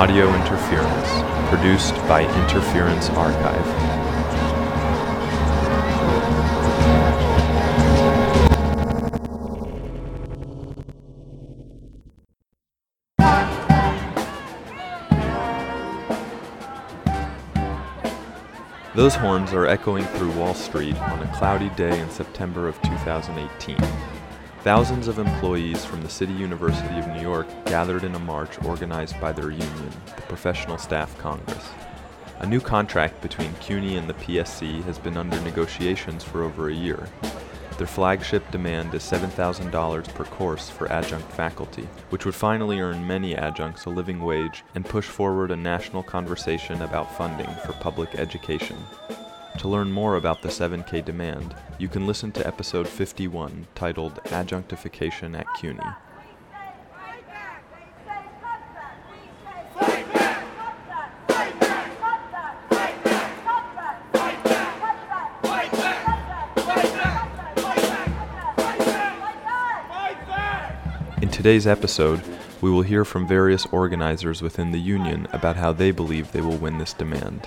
Audio Interference, produced by Interference Archive. Those horns are echoing through Wall Street on a cloudy day in September of 2018. Thousands of employees from the City University of New York gathered in a march organized by their union, the Professional Staff Congress. A new contract between CUNY and the PSC has been under negotiations for over a year. Their flagship demand is $7,000 per course for adjunct faculty, which would finally earn many adjuncts a living wage and push forward a national conversation about funding for public education. To learn more about the 7K demand, you can listen to episode 51 titled Adjunctification at CUNY. In today's episode, we will hear from various organizers within the union about how they believe they will win this demand.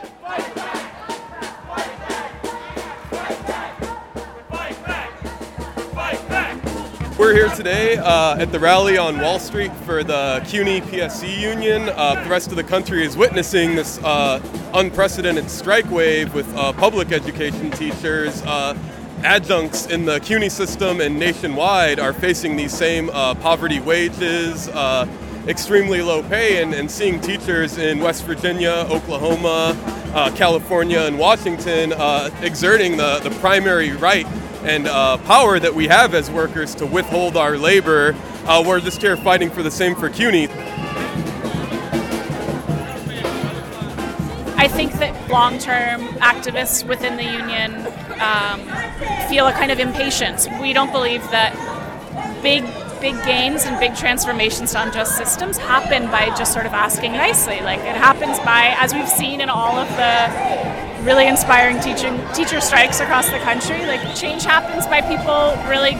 We're here today uh, at the rally on Wall Street for the CUNY PSC union. Uh, the rest of the country is witnessing this uh, unprecedented strike wave with uh, public education teachers. Uh, adjuncts in the CUNY system and nationwide are facing these same uh, poverty wages, extremely low pay, and, and, seeing teachers in West Virginia, Oklahoma, California, and Washington exerting the, the primary right and uh, power that we have as workers to withhold our labor. Uh, we're just here fighting for the same for CUNY. I think that long term activists within the union um, feel a kind of impatience. We don't believe that big big gains and big transformations to unjust systems happen by just sort of asking nicely. Like it happens by, as we've seen in all of the really inspiring teaching teacher strikes across the country. Like change happens by people really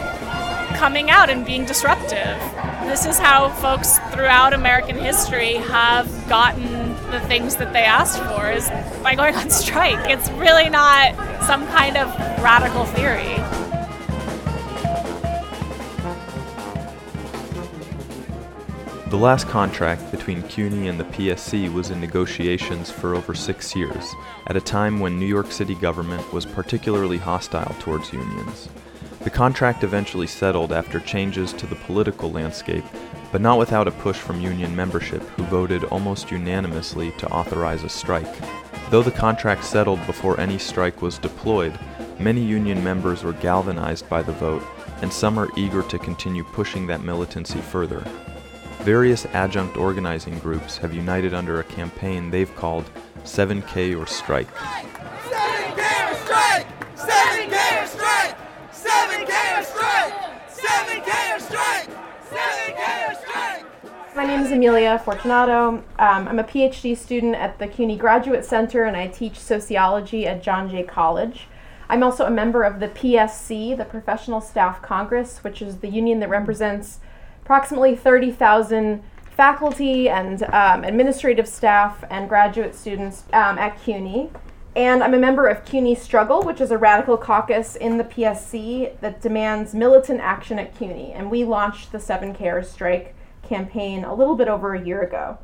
coming out and being disruptive. This is how folks throughout American history have gotten the things that they asked for is by going on strike. It's really not some kind of radical theory. The last contract between CUNY and the PSC was in negotiations for over six years, at a time when New York City government was particularly hostile towards unions. The contract eventually settled after changes to the political landscape, but not without a push from union membership, who voted almost unanimously to authorize a strike. Though the contract settled before any strike was deployed, many union members were galvanized by the vote, and some are eager to continue pushing that militancy further. Various adjunct organizing groups have united under a campaign they've called 7K or Strike. 7K or Strike! 7K or Strike! 7K or Strike! 7K or Strike! 7K or Strike! My name is Amelia Fortunato. Um, I'm a PhD student at the CUNY Graduate Center and I teach sociology at John Jay College. I'm also a member of the PSC, the Professional Staff Congress, which is the union that represents approximately 30,000 faculty and um, administrative staff and graduate students um, at CUNY. And I'm a member of CUNY Struggle, which is a radical caucus in the PSC that demands militant action at CUNY. And we launched the 7K strike campaign a little bit over a year ago.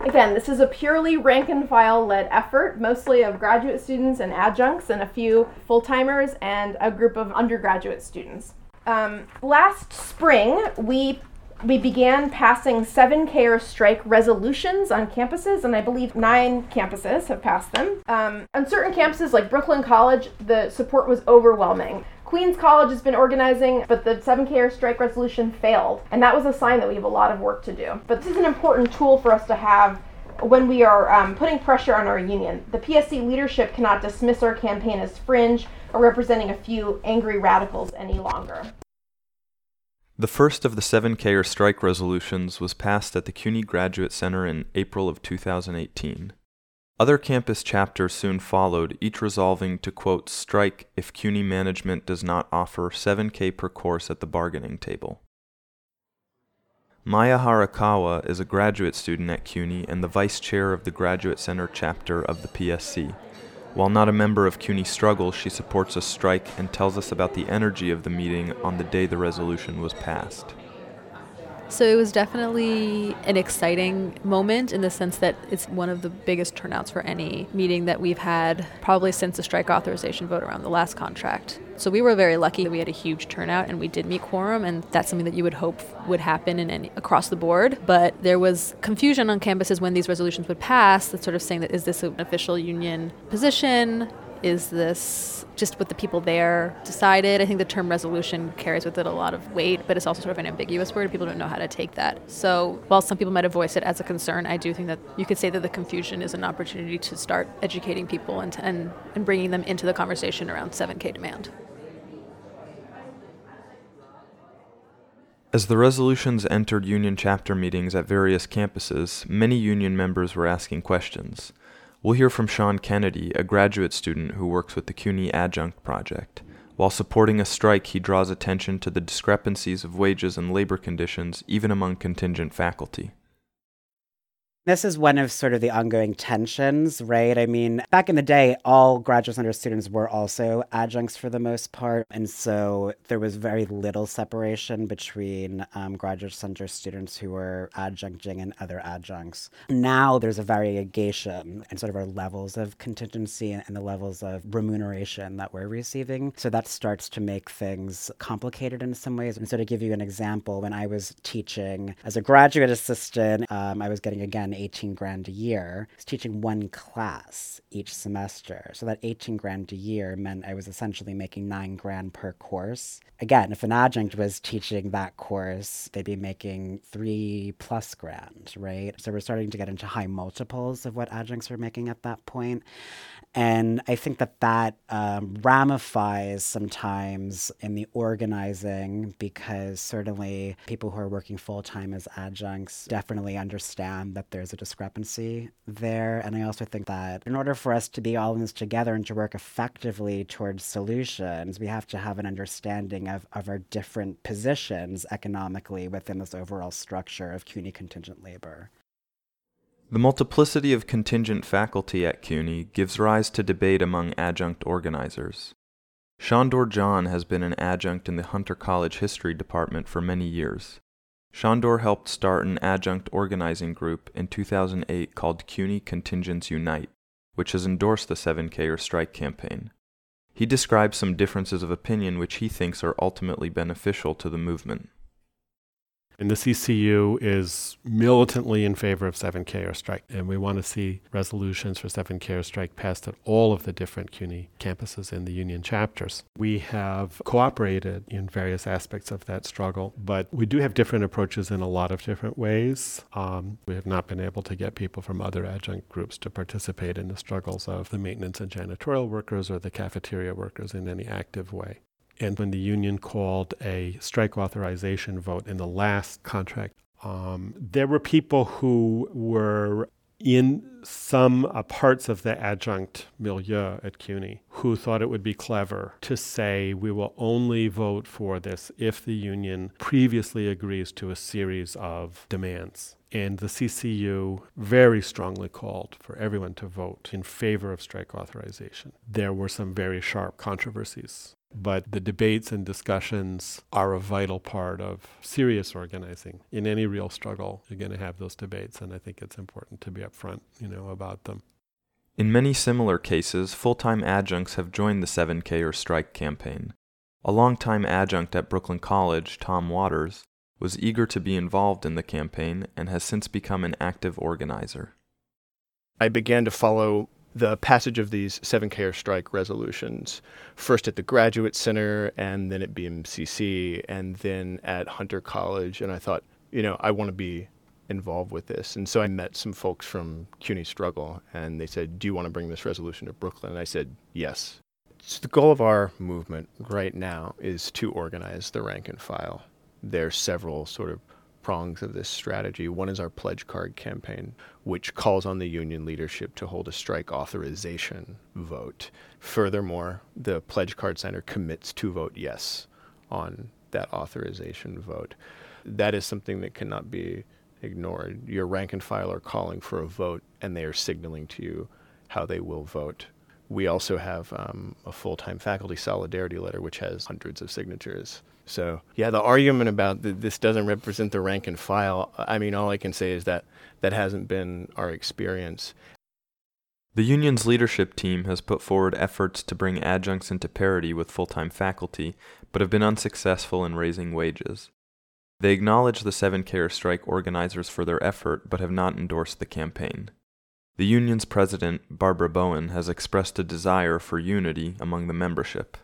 Again, this is a purely rank and file led effort, mostly of graduate students and adjuncts, and a few full timers, and a group of undergraduate students. Um, last spring, we we began passing 7K or strike resolutions on campuses, and I believe nine campuses have passed them. Um, on certain campuses, like Brooklyn College, the support was overwhelming. Queens College has been organizing, but the 7K or strike resolution failed, and that was a sign that we have a lot of work to do. But this is an important tool for us to have when we are um, putting pressure on our union. The PSC leadership cannot dismiss our campaign as fringe or representing a few angry radicals any longer. The first of the 7K or strike resolutions was passed at the CUNY Graduate Center in April of 2018. Other campus chapters soon followed, each resolving to quote, strike if CUNY management does not offer 7K per course at the bargaining table. Maya Harakawa is a graduate student at CUNY and the vice chair of the Graduate Center chapter of the PSC. While not a member of CUNY Struggle, she supports a strike and tells us about the energy of the meeting on the day the resolution was passed. So it was definitely an exciting moment in the sense that it's one of the biggest turnouts for any meeting that we've had probably since the strike authorization vote around the last contract. So we were very lucky that we had a huge turnout and we did meet quorum, and that's something that you would hope would happen in any, across the board. But there was confusion on campuses when these resolutions would pass, that's sort of saying that is this an official union position? Is this just what the people there decided? I think the term resolution carries with it a lot of weight, but it's also sort of an ambiguous word. People don't know how to take that. So while some people might have voiced it as a concern, I do think that you could say that the confusion is an opportunity to start educating people and, and, and bringing them into the conversation around 7K demand. As the resolutions entered union chapter meetings at various campuses, many union members were asking questions. We'll hear from Sean Kennedy, a graduate student who works with the CUNY Adjunct Project. While supporting a strike, he draws attention to the discrepancies of wages and labor conditions, even among contingent faculty. This is one of sort of the ongoing tensions, right? I mean, back in the day, all graduate center students were also adjuncts for the most part. And so there was very little separation between um, graduate center students who were adjuncting and other adjuncts. Now there's a variegation in sort of our levels of contingency and, and the levels of remuneration that we're receiving. So that starts to make things complicated in some ways. And so to give you an example, when I was teaching as a graduate assistant, um, I was getting again 18 grand a year. I was teaching one class each semester. So that 18 grand a year meant I was essentially making nine grand per course. Again, if an adjunct was teaching that course, they'd be making three plus grand, right? So we're starting to get into high multiples of what adjuncts are making at that point. And I think that that um, ramifies sometimes in the organizing because certainly people who are working full time as adjuncts definitely understand that there's a discrepancy there. And I also think that in order for us to be all in this together and to work effectively towards solutions, we have to have an understanding of, of our different positions economically within this overall structure of CUNY contingent labor. The multiplicity of contingent faculty at CUNY gives rise to debate among adjunct organizers. Shandor John has been an adjunct in the Hunter College History Department for many years. Shandor helped start an adjunct organizing group in 2008 called CUNY Contingents Unite, which has endorsed the 7K or strike campaign. He describes some differences of opinion which he thinks are ultimately beneficial to the movement. And the CCU is militantly in favor of 7K or strike. And we want to see resolutions for 7K or strike passed at all of the different CUNY campuses in the union chapters. We have cooperated in various aspects of that struggle, but we do have different approaches in a lot of different ways. Um, we have not been able to get people from other adjunct groups to participate in the struggles of the maintenance and janitorial workers or the cafeteria workers in any active way. And when the union called a strike authorization vote in the last contract, um, there were people who were in some uh, parts of the adjunct milieu at CUNY who thought it would be clever to say we will only vote for this if the union previously agrees to a series of demands. And the CCU very strongly called for everyone to vote in favor of strike authorization. There were some very sharp controversies but the debates and discussions are a vital part of serious organizing. In any real struggle, you're going to have those debates, and I think it's important to be upfront, you know, about them. In many similar cases, full-time adjuncts have joined the 7K or strike campaign. A longtime adjunct at Brooklyn College, Tom Waters, was eager to be involved in the campaign and has since become an active organizer. I began to follow the passage of these 7K or strike resolutions, first at the Graduate Center and then at BMCC and then at Hunter College. And I thought, you know, I want to be involved with this. And so I met some folks from CUNY Struggle and they said, Do you want to bring this resolution to Brooklyn? And I said, Yes. So the goal of our movement right now is to organize the rank and file there are several sort of prongs of this strategy. One is our pledge card campaign, which calls on the union leadership to hold a strike authorization vote. Furthermore, the pledge card center commits to vote yes on that authorization vote. That is something that cannot be ignored. Your rank and file are calling for a vote, and they are signaling to you how they will vote. We also have um, a full time faculty solidarity letter, which has hundreds of signatures. So, yeah, the argument about that this doesn't represent the rank and file, I mean, all I can say is that that hasn't been our experience. The union's leadership team has put forward efforts to bring adjuncts into parity with full time faculty, but have been unsuccessful in raising wages. They acknowledge the 7K or strike organizers for their effort, but have not endorsed the campaign. The union's president, Barbara Bowen, has expressed a desire for unity among the membership.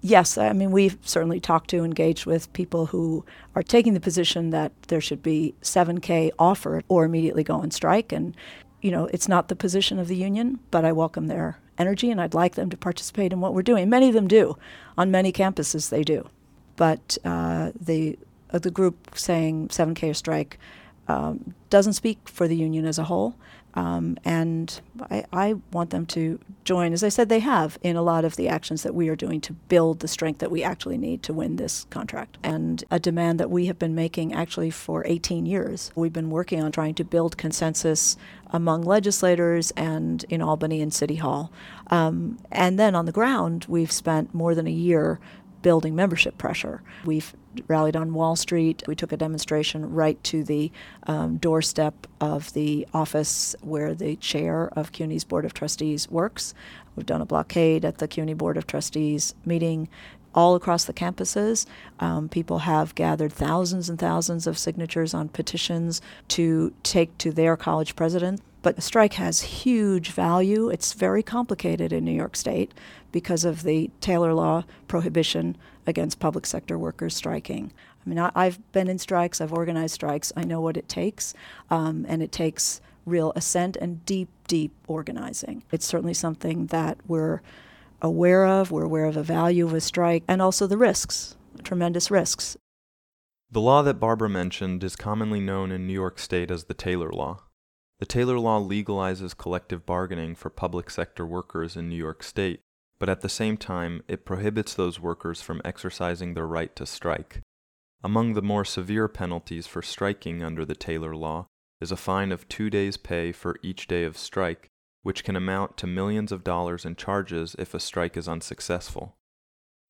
Yes, I mean, we've certainly talked to, engaged with people who are taking the position that there should be 7K offered or immediately go on strike. And, you know, it's not the position of the union, but I welcome their energy and I'd like them to participate in what we're doing. Many of them do. On many campuses, they do. But uh, the uh, the group saying 7K or strike um, doesn't speak for the union as a whole. Um, and I, I, want them to join, as I said, they have in a lot of the actions that we are doing to build the strength that we actually need to win this contract. And a demand that we have been making actually for 18 years. We've been working on trying to build consensus among legislators and in Albany and City Hall. Um, and then on the ground, we've spent more than a year building membership pressure. We've rallied on Wall Street. We took a demonstration right to the um, doorstep of the office where the chair of CUNY's Board of Trustees works. We've done a blockade at the CUNY Board of Trustees meeting all across the campuses. Um, people have gathered thousands and thousands of signatures on petitions to take to their college president. But a strike has huge value. It's very complicated in New York State because of the Taylor Law prohibition against public sector workers striking. I mean, I, have been in strikes, I've organized strikes, I know what it takes, um, and it takes real assent and deep, deep organizing. It's certainly something that we're aware of, we're aware of the value of a strike, and also the risks, tremendous risks. The law that Barbara mentioned is commonly known in New York State as the Taylor Law. The Taylor Law legalizes collective bargaining for public sector workers in New York State but at the same time, it prohibits those workers from exercising their right to strike. Among the more severe penalties for striking under the Taylor Law is a fine of two days' pay for each day of strike, which can amount to millions of dollars in charges if a strike is unsuccessful.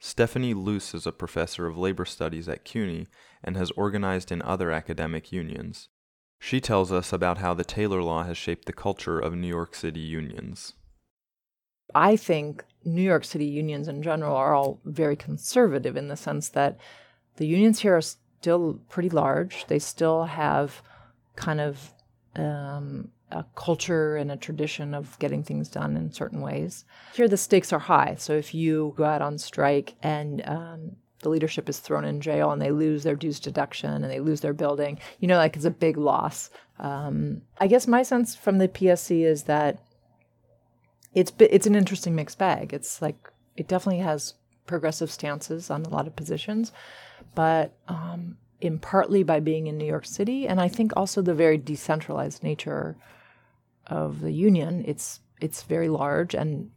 Stephanie Luce is a professor of labor studies at CUNY and has organized in other academic unions. She tells us about how the Taylor Law has shaped the culture of New York City unions. I think New York City unions in general are all very conservative in the sense that the unions here are still pretty large. They still have kind of um, a culture and a tradition of getting things done in certain ways. Here, the stakes are high. So if you go out on strike and um, the leadership is thrown in jail and they lose their dues deduction and they lose their building, you know, like it's a big loss. Um, I guess my sense from the PSC is that it's it's an interesting mixed bag. It's like it definitely has progressive stances on a lot of positions, but um, in partly by being in New York City, and I think also the very decentralized nature of the union. It's it's very large and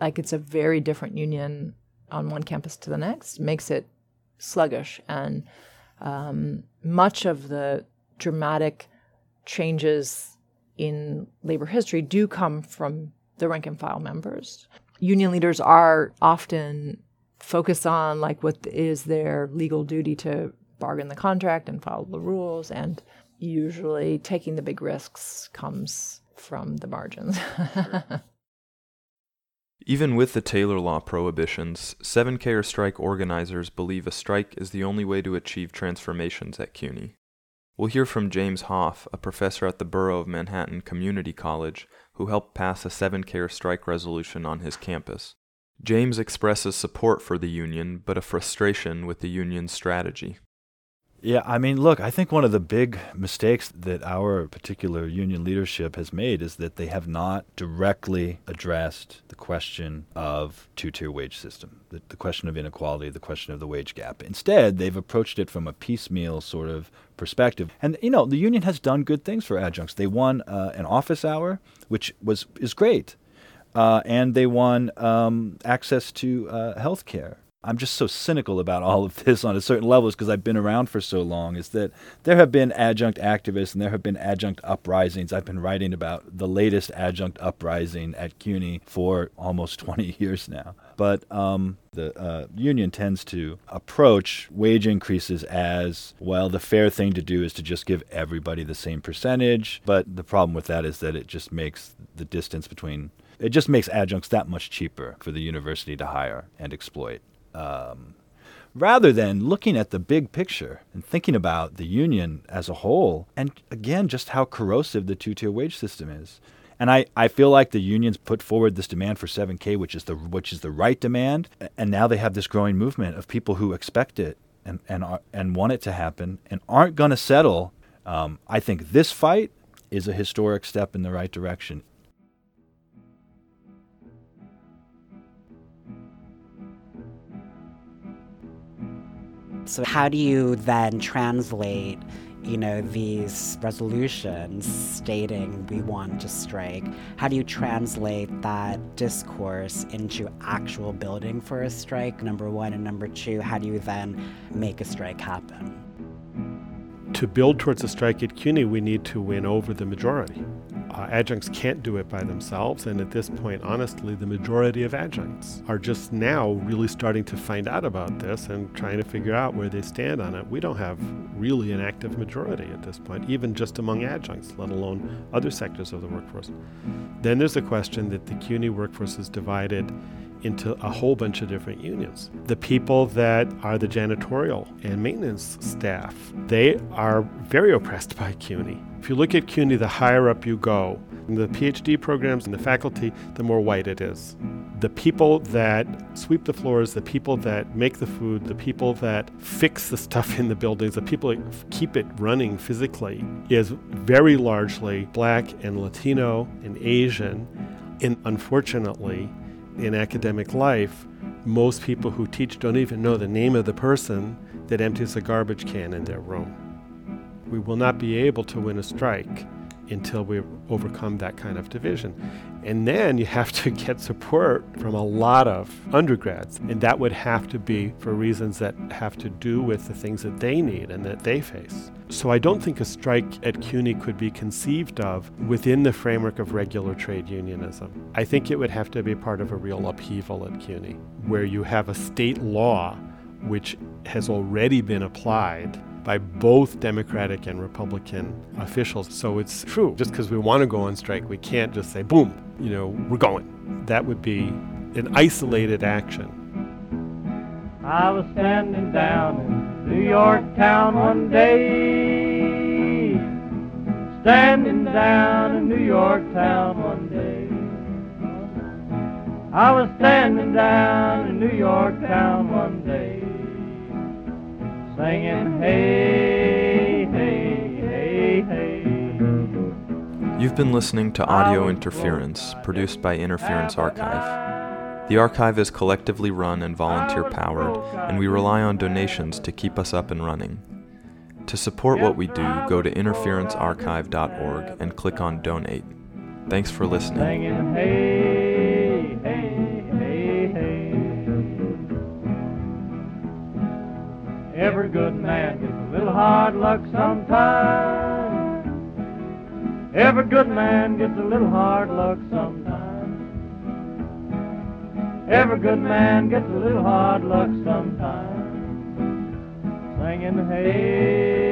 like it's a very different union on one campus to the next makes it sluggish and um, much of the dramatic changes in labor history do come from the rank and file members. Union leaders are often focused on like what is their legal duty to bargain the contract and follow the rules and usually taking the big risks comes from the margins. Even with the Taylor Law prohibitions, 7K or strike organizers believe a strike is the only way to achieve transformations at CUNY. We'll hear from James Hoff, a professor at the Borough of Manhattan Community College, who helped pass a 7K or strike resolution on his campus. James expresses support for the union, but a frustration with the union's strategy. Yeah, I mean, look, I think one of the big mistakes that our particular union leadership has made is that they have not directly addressed the question of two-tier wage system, the, the question of inequality, the question of the wage gap. Instead, they've approached it from a piecemeal sort of perspective. And you know, the union has done good things for adjuncts. They won uh, an office hour, which was is great, uh, and they won um, access to uh, health care. I'm just so cynical about all of this on a certain level is because I've been around for so long is that there have been adjunct activists and there have been adjunct uprisings. I've been writing about the latest adjunct uprising at CUNY for almost 20 years now. But um, the uh, union tends to approach wage increases as well, the fair thing to do is to just give everybody the same percentage. But the problem with that is that it just makes the distance between it just makes adjuncts that much cheaper for the university to hire and exploit um, rather than looking at the big picture and thinking about the union as a whole, and again, just how corrosive the two tier wage system is. And I, I feel like the unions put forward this demand for 7K, which is the which is the right demand, and now they have this growing movement of people who expect it and and are, and want it to happen and aren't going to settle. Um, I think this fight is a historic step in the right direction. So, how do you then translate, you know, these resolutions stating we want to strike? How do you translate that discourse into actual building for a strike? Number one. And number two, how do you then make a strike happen? To build towards a strike at CUNY, we need to win over the majority. Uh, adjuncts can't do it by themselves, and at this point, honestly, the majority of adjuncts are just now really starting to find out about this and trying to figure out where they stand on it. We don't have really an active majority at this point, even just among adjuncts, let alone other sectors of the workforce. Then there's the question that the CUNY workforce is divided into a whole bunch of different unions. The people that are the janitorial and maintenance staff, they are very oppressed by CUNY. If you look at CUNY, the higher up you go, in the PhD programs and the faculty, the more white it is. The people that sweep the floors, the people that make the food, the people that fix the stuff in the buildings, the people that keep it running physically is very largely black and Latino and Asian. And unfortunately, in academic life, most people who teach don't even know the name of the person that empties the garbage can in their room. We will not be able to win a strike until we overcome that kind of division. And then you have to get support from a lot of undergrads. And that would have to be for reasons that have to do with the things that they need and that they face. So I don't think a strike at CUNY could be conceived of within the framework of regular trade unionism. I think it would have to be part of a real upheaval at CUNY, where you have a state law which has already been applied by both Democratic and Republican officials. So it's true. Just because we want to go on strike, we can't just say, boom, you know, we're going. That would be an isolated action. I was standing down in New York town one day. Standing down in New York town one day. I was standing down in New York town one day singing, hey, hey, hey, hey. You've been listening to Audio Interference, produced by Interference Archive. The archive is collectively run and volunteer powered, and we rely on donations to keep us up and running. To support what we do, go to interferencearchive.org and click on Donate. Thanks for listening. Hard luck sometime. Every good man gets a little hard luck sometime. Every good man gets a little hard luck sometimes. Singing, hey.